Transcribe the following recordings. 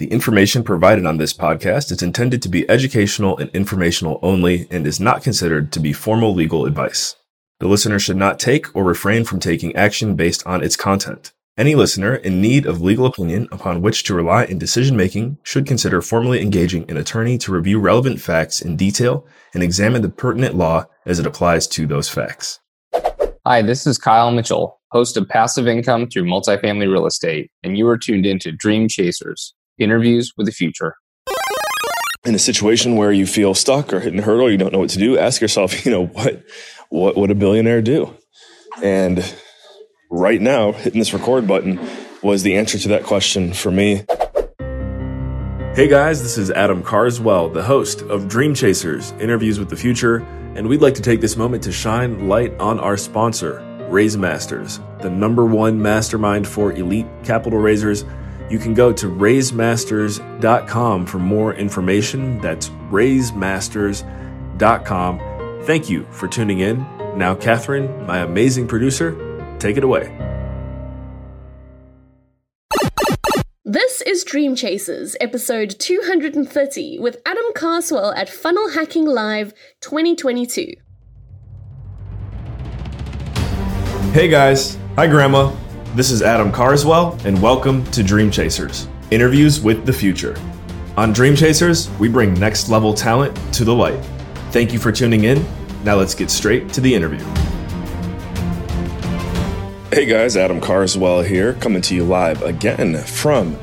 The information provided on this podcast is intended to be educational and informational only and is not considered to be formal legal advice. The listener should not take or refrain from taking action based on its content. Any listener in need of legal opinion upon which to rely in decision making should consider formally engaging an attorney to review relevant facts in detail and examine the pertinent law as it applies to those facts. Hi, this is Kyle Mitchell, host of Passive Income Through Multifamily Real Estate, and you are tuned into Dream Chasers interviews with the future. In a situation where you feel stuck or hitting a hurdle, you don't know what to do, ask yourself, you know, what, what would a billionaire do? And right now, hitting this record button was the answer to that question for me. Hey guys, this is Adam Carswell, the host of Dream Chasers Interviews with the Future, and we'd like to take this moment to shine light on our sponsor, RaiseMasters, the number one mastermind for elite capital raisers you can go to raisemasters.com for more information. That's raisemasters.com. Thank you for tuning in. Now, Catherine, my amazing producer, take it away. This is Dream Chasers, episode 230, with Adam Carswell at Funnel Hacking Live 2022. Hey guys, hi Grandma. This is Adam Carswell, and welcome to Dream Chasers Interviews with the Future. On Dream Chasers, we bring next level talent to the light. Thank you for tuning in. Now let's get straight to the interview. Hey guys, Adam Carswell here, coming to you live again from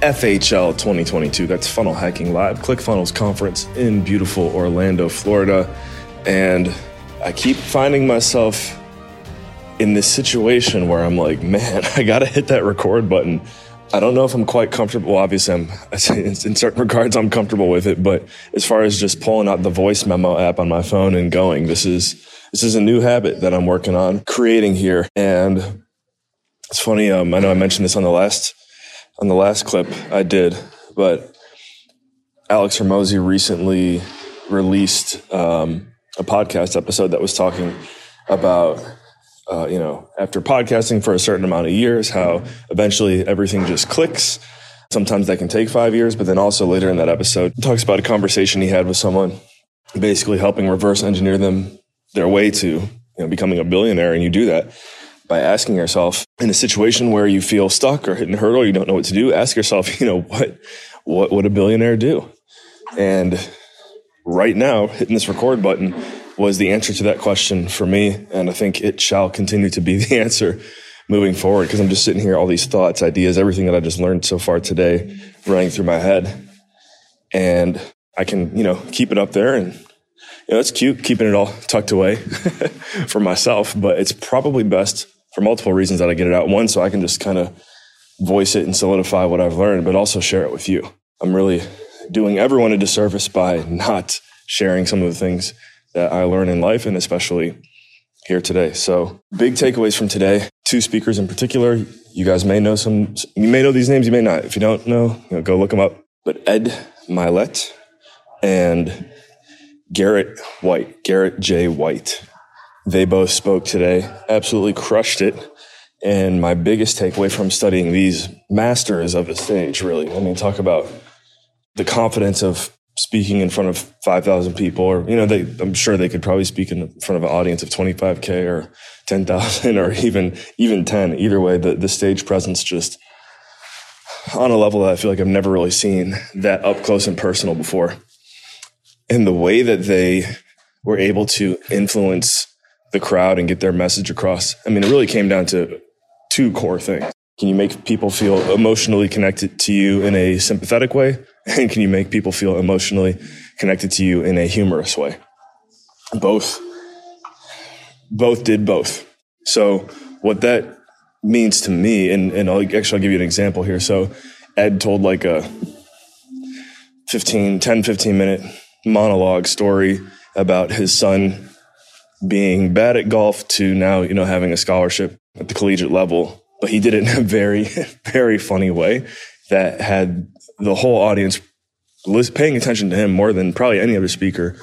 FHL 2022. That's Funnel Hacking Live, ClickFunnels Conference in beautiful Orlando, Florida. And I keep finding myself in this situation where I'm like, man, I got to hit that record button. I don't know if I'm quite comfortable. Well, obviously, I'm in certain regards I'm comfortable with it, but as far as just pulling out the voice memo app on my phone and going, this is this is a new habit that I'm working on creating here. And it's funny. Um, I know I mentioned this on the last on the last clip I did, but Alex Hormozi recently released um, a podcast episode that was talking about uh, you know, after podcasting for a certain amount of years, how eventually everything just clicks. Sometimes that can take five years, but then also later in that episode, talks about a conversation he had with someone, basically helping reverse engineer them their way to you know, becoming a billionaire. And you do that by asking yourself in a situation where you feel stuck or hitting a hurdle, you don't know what to do. Ask yourself, you know, what what would a billionaire do? And right now, hitting this record button was the answer to that question for me. And I think it shall continue to be the answer moving forward because I'm just sitting here, all these thoughts, ideas, everything that I just learned so far today running through my head. And I can, you know, keep it up there and, you know, it's cute keeping it all tucked away for myself, but it's probably best for multiple reasons that I get it out. One, so I can just kind of voice it and solidify what I've learned, but also share it with you. I'm really doing everyone a disservice by not sharing some of the things that I learn in life and especially here today. So big takeaways from today. Two speakers in particular. You guys may know some, you may know these names, you may not. If you don't know, you know go look them up. But Ed Mylett and Garrett White, Garrett J. White. They both spoke today, absolutely crushed it. And my biggest takeaway from studying these masters of the stage, really, I mean, talk about the confidence of speaking in front of 5,000 people or, you know, they, I'm sure they could probably speak in front of an audience of 25K or 10,000 or even, even 10. Either way, the, the stage presence just on a level that I feel like I've never really seen that up close and personal before. And the way that they were able to influence the crowd and get their message across. I mean, it really came down to two core things. Can you make people feel emotionally connected to you in a sympathetic way? And can you make people feel emotionally connected to you in a humorous way? Both. Both did both. So what that means to me, and, and I'll actually I'll give you an example here. So Ed told like a 15, 10, 15 minute monologue story about his son being bad at golf to now, you know, having a scholarship at the collegiate level but he did it in a very, very funny way that had the whole audience paying attention to him more than probably any other speaker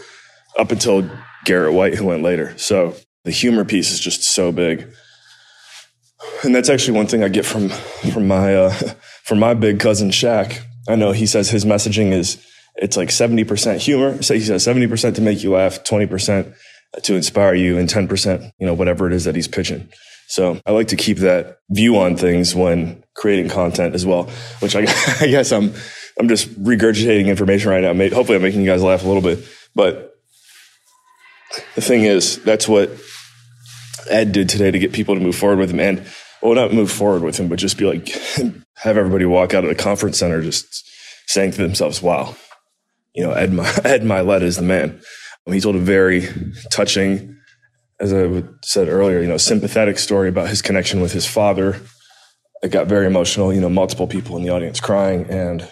up until Garrett White, who went later. So the humor piece is just so big. And that's actually one thing I get from from my uh, from my big cousin Shaq I know he says his messaging is it's like 70% humor. So he says 70% to make you laugh, 20% to inspire you, and 10%, you know, whatever it is that he's pitching. So I like to keep that view on things when creating content as well, which I, I guess I'm, I'm just regurgitating information right now. Hopefully I'm making you guys laugh a little bit, but the thing is, that's what Ed did today to get people to move forward with him. And well, not move forward with him, but just be like, have everybody walk out of the conference center just saying to themselves, wow, you know, Ed, Ed Mylett is the man. He told a very touching, as I said earlier, you know, sympathetic story about his connection with his father. It got very emotional, you know, multiple people in the audience crying. And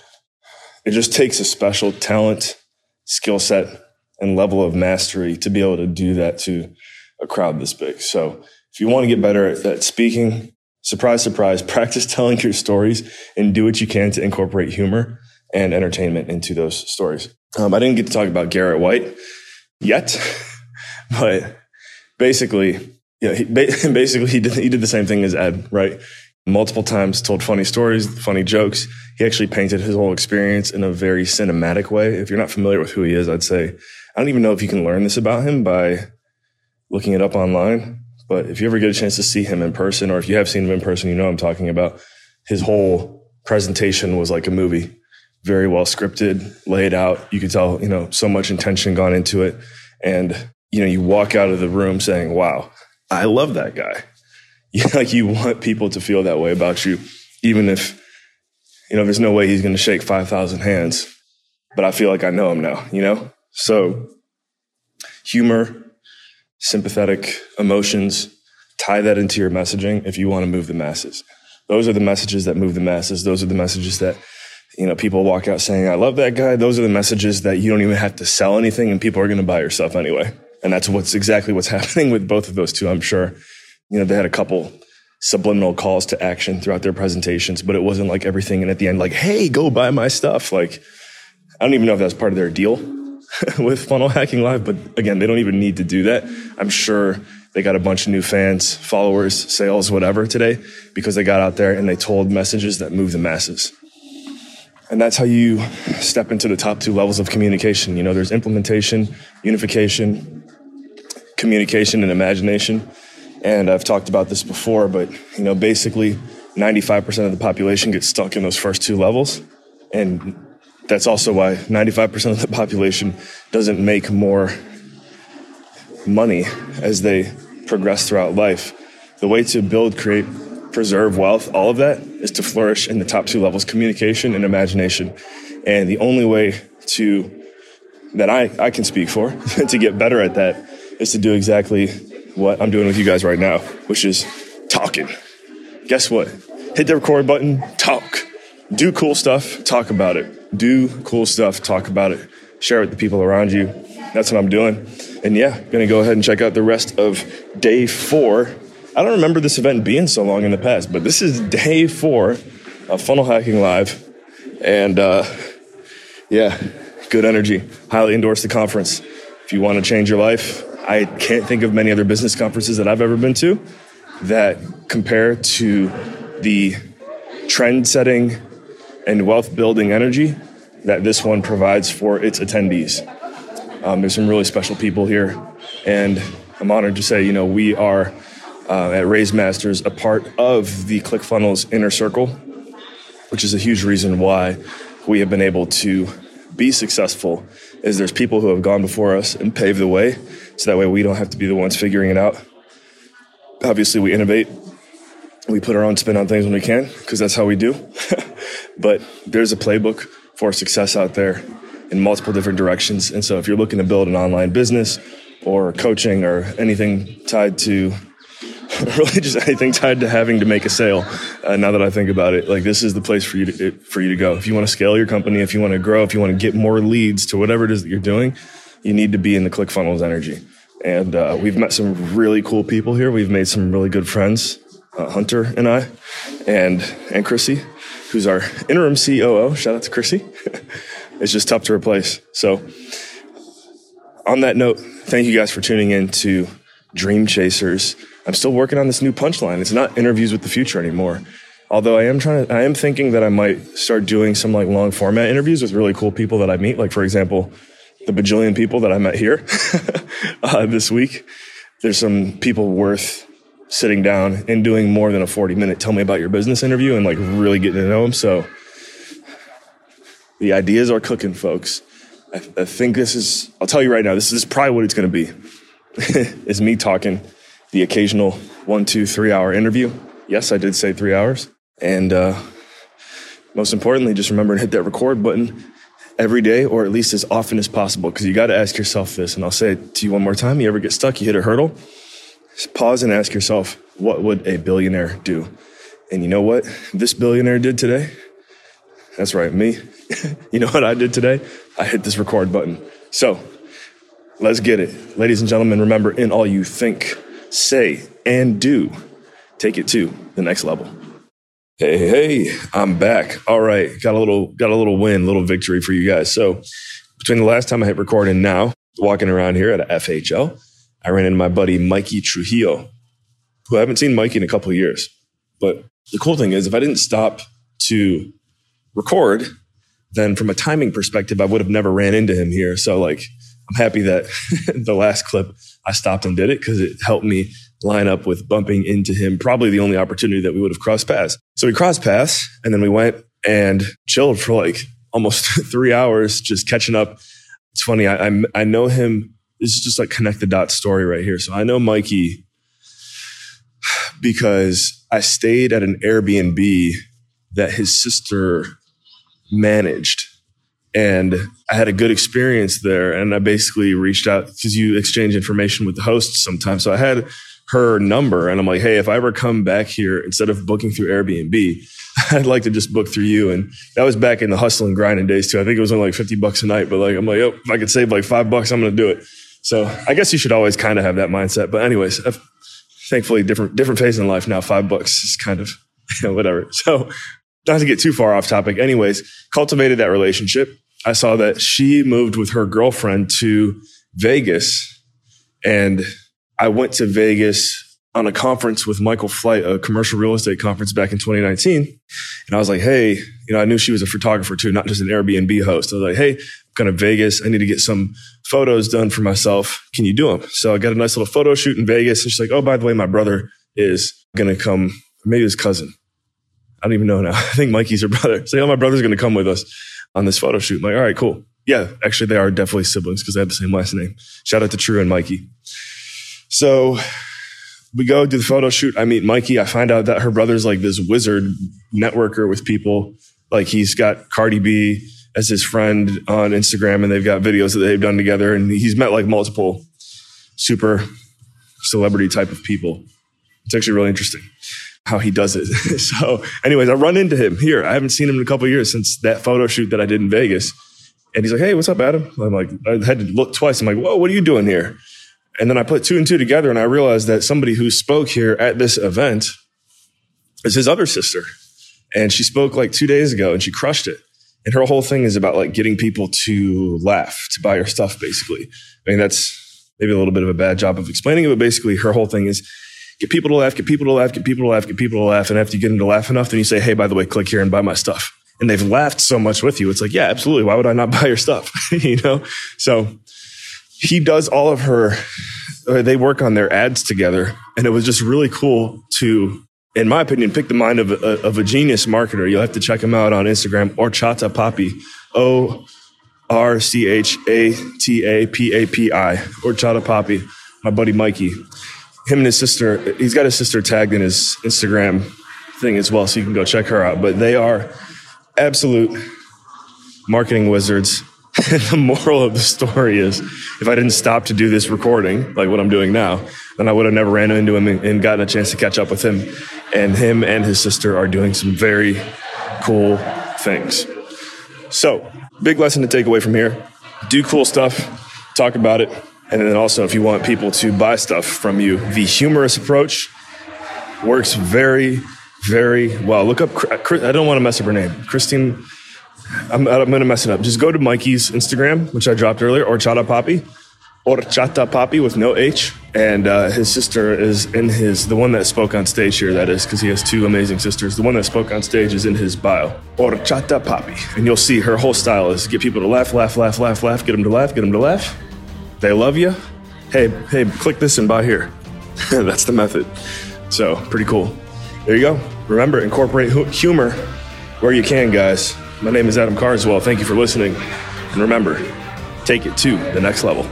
it just takes a special talent, skill set, and level of mastery to be able to do that to a crowd this big. So if you want to get better at, at speaking, surprise, surprise, practice telling your stories and do what you can to incorporate humor and entertainment into those stories. Um, I didn't get to talk about Garrett White yet, but basically, yeah, he, basically he did, he did the same thing as Ed, right? Multiple times told funny stories, funny jokes. He actually painted his whole experience in a very cinematic way. If you're not familiar with who he is, I'd say I don't even know if you can learn this about him by looking it up online. But if you ever get a chance to see him in person, or if you have seen him in person, you know I'm talking about. His whole presentation was like a movie, very well scripted, laid out. You could tell, you know, so much intention gone into it. And, you know, you walk out of the room saying, wow, I love that guy. You, like you want people to feel that way about you, even if, you know, there's no way he's going to shake 5,000 hands, but I feel like I know him now, you know? So humor, sympathetic emotions, tie that into your messaging if you want to move the masses. Those are the messages that move the masses. Those are the messages that, you know, people walk out saying, I love that guy. Those are the messages that you don't even have to sell anything and people are going to buy your stuff anyway. And that's what's exactly what's happening with both of those two, I'm sure. You know, they had a couple subliminal calls to action throughout their presentations, but it wasn't like everything. And at the end, like, hey, go buy my stuff. Like, I don't even know if that's part of their deal with Funnel Hacking Live, but again, they don't even need to do that. I'm sure they got a bunch of new fans, followers, sales, whatever today because they got out there and they told messages that move the masses. And that's how you step into the top two levels of communication. You know, there's implementation, unification, communication, and imagination. And I've talked about this before, but you know, basically 95% of the population gets stuck in those first two levels. And that's also why 95% of the population doesn't make more money as they progress throughout life. The way to build, create, preserve wealth, all of that is to flourish in the top two levels communication and imagination. And the only way to that I, I can speak for to get better at that is to do exactly what I'm doing with you guys right now, which is talking. Guess what? Hit the record button, talk. Do cool stuff, talk about it do cool stuff, talk about it, share it with the people around you. That's what I'm doing. And yeah, gonna go ahead and check out the rest of day four. I don't remember this event being so long in the past, but this is day four of Funnel Hacking Live. And uh, yeah, good energy. Highly endorse the conference. If you want to change your life, I can't think of many other business conferences that I've ever been to that compare to the trend setting and wealth building energy that this one provides for its attendees. Um, there's some really special people here, and I'm honored to say, you know, we are uh, at RaiseMasters a part of the ClickFunnels inner circle, which is a huge reason why we have been able to be successful. Is there's people who have gone before us and paved the way, so that way we don't have to be the ones figuring it out. Obviously, we innovate, we put our own spin on things when we can, because that's how we do. But there's a playbook for success out there in multiple different directions. And so if you're looking to build an online business or coaching or anything tied to really just anything tied to having to make a sale. Uh, now that I think about it, like this is the place for you to for you to go. If you want to scale your company, if you want to grow, if you want to get more leads to whatever it is that you're doing, you need to be in the ClickFunnels energy. And uh, we've met some really cool people here. We've made some really good friends, uh, Hunter and I, and and Chrissy who's our interim COO. Shout out to Chrissy. it's just tough to replace. So, on that note, thank you guys for tuning in to Dream Chasers. I'm still working on this new punchline. It's not interviews with the future anymore. Although I am trying to, I am thinking that I might start doing some like long format interviews with really cool people that I meet. Like, for example, the bajillion people that I met here uh, this week. There's some people worth sitting down and doing more than a 40 minute tell me about your business interview and like really getting to know them. So the ideas are cooking, folks. I, I think this is, I'll tell you right now, this is probably what it's going to be. is me talking the occasional one, two, three hour interview. Yes, I did say three hours. And uh, most importantly, just remember to hit that record button every day or at least as often as possible because you got to ask yourself this. And I'll say it to you one more time. You ever get stuck, you hit a hurdle, just pause and ask yourself, what would a billionaire do? And you know what this billionaire did today? That's right, me. you know what I did today? I hit this record button. So let's get it. Ladies and gentlemen, remember in all you think, say, and do, take it to the next level. Hey, hey, I'm back. All right, got a little, got a little win, little victory for you guys. So between the last time I hit record and now, walking around here at a FHL, I ran into my buddy Mikey Trujillo, who I haven't seen Mikey in a couple years. But the cool thing is, if I didn't stop to record, then from a timing perspective, I would have never ran into him here. So like, I'm happy that the last clip I stopped and did it because it helped me line up with bumping into him. Probably the only opportunity that we would have crossed paths. So we crossed paths and then we went and chilled for like almost three hours, just catching up. It's funny. I, I, I know him. This is just like connect the dots story right here. So I know Mikey because I stayed at an Airbnb that his sister managed and I had a good experience there. And I basically reached out because you exchange information with the hosts sometimes. So I had her number and I'm like, hey, if I ever come back here, instead of booking through Airbnb, I'd like to just book through you. And that was back in the hustle and grinding days too. I think it was only like 50 bucks a night, but like, I'm like, oh, if I could save like five bucks, I'm going to do it. So I guess you should always kind of have that mindset. But anyways, I've, thankfully different, different phase in life now. Five bucks is kind of, you know, whatever. So not to get too far off topic. Anyways, cultivated that relationship. I saw that she moved with her girlfriend to Vegas and I went to Vegas on a conference with Michael Flight, a commercial real estate conference back in 2019. And I was like, hey, you know, I knew she was a photographer too, not just an Airbnb host. I was like, hey, I'm going to Vegas. I need to get some photos done for myself. Can you do them? So I got a nice little photo shoot in Vegas. And she's like, oh, by the way, my brother is going to come, maybe his cousin. I don't even know now. I think Mikey's her brother. So, oh, my brother's going to come with us on this photo shoot. I'm like, all right, cool. Yeah, actually, they are definitely siblings because they have the same last name. Shout out to True and Mikey. So we go do the photo shoot. I meet Mikey. I find out that her brother's like this wizard networker with people. Like he's got Cardi B as his friend on Instagram and they've got videos that they've done together. And he's met like multiple super celebrity type of people. It's actually really interesting how he does it. so anyways, I run into him here. I haven't seen him in a couple years since that photo shoot that I did in Vegas. And he's like, Hey, what's up, Adam? I'm like, I had to look twice. I'm like, whoa, what are you doing here? And then I put two and two together and I realized that somebody who spoke here at this event is his other sister. And she spoke like two days ago and she crushed it. And her whole thing is about like getting people to laugh, to buy her stuff, basically. I mean, that's maybe a little bit of a bad job of explaining it, but basically her whole thing is get people to laugh, get people to laugh, get people to laugh, get people to laugh. And after you get them to laugh enough, then you say, hey, by the way, click here and buy my stuff. And they've laughed so much with you. It's like, yeah, absolutely. Why would I not buy your stuff? you know? So he does all of her, uh, they work on their ads together. And it was just really cool to, in my opinion, pick the mind of a, of a genius marketer. You'll have to check him out on Instagram Orchata Papi. O R C H A T A P A P I. Orchata Papi, My buddy Mikey. Him and his sister, he's got his sister tagged in his Instagram thing as well, so you can go check her out. But they are absolute marketing wizards the moral of the story is if I didn't stop to do this recording, like what I'm doing now, then I would have never ran into him and gotten a chance to catch up with him. And him and his sister are doing some very cool things. So, big lesson to take away from here do cool stuff, talk about it. And then also, if you want people to buy stuff from you, the humorous approach works very, very well. Look up, I don't want to mess up her name, Christine I'm, I'm going to mess it up. Just go to Mikey's Instagram, which I dropped earlier, Orchata Papi, Orchata Papi with no H. And uh, his sister is in his, the one that spoke on stage here, that is, because he has two amazing sisters. The one that spoke on stage is in his bio. Orchata Papi. And you'll see her whole style is get people to laugh, laugh, laugh, laugh, laugh, get them to laugh, get them to laugh. They love you. Hey, hey, click this and buy here. That's the method. So, pretty cool. There you go. Remember, incorporate humor where you can, guys. My name is Adam Carswell. Thank you for listening. And remember, take it to the next level.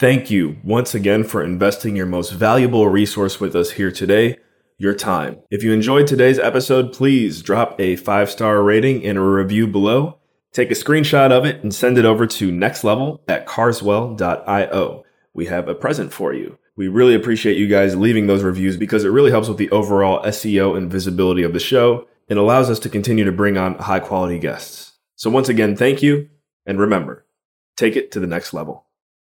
Thank you once again for investing your most valuable resource with us here today, your time. If you enjoyed today's episode, please drop a five star rating and a review below. Take a screenshot of it and send it over to nextlevel at carswell.io. We have a present for you. We really appreciate you guys leaving those reviews because it really helps with the overall SEO and visibility of the show and allows us to continue to bring on high quality guests. So once again, thank you. And remember, take it to the next level.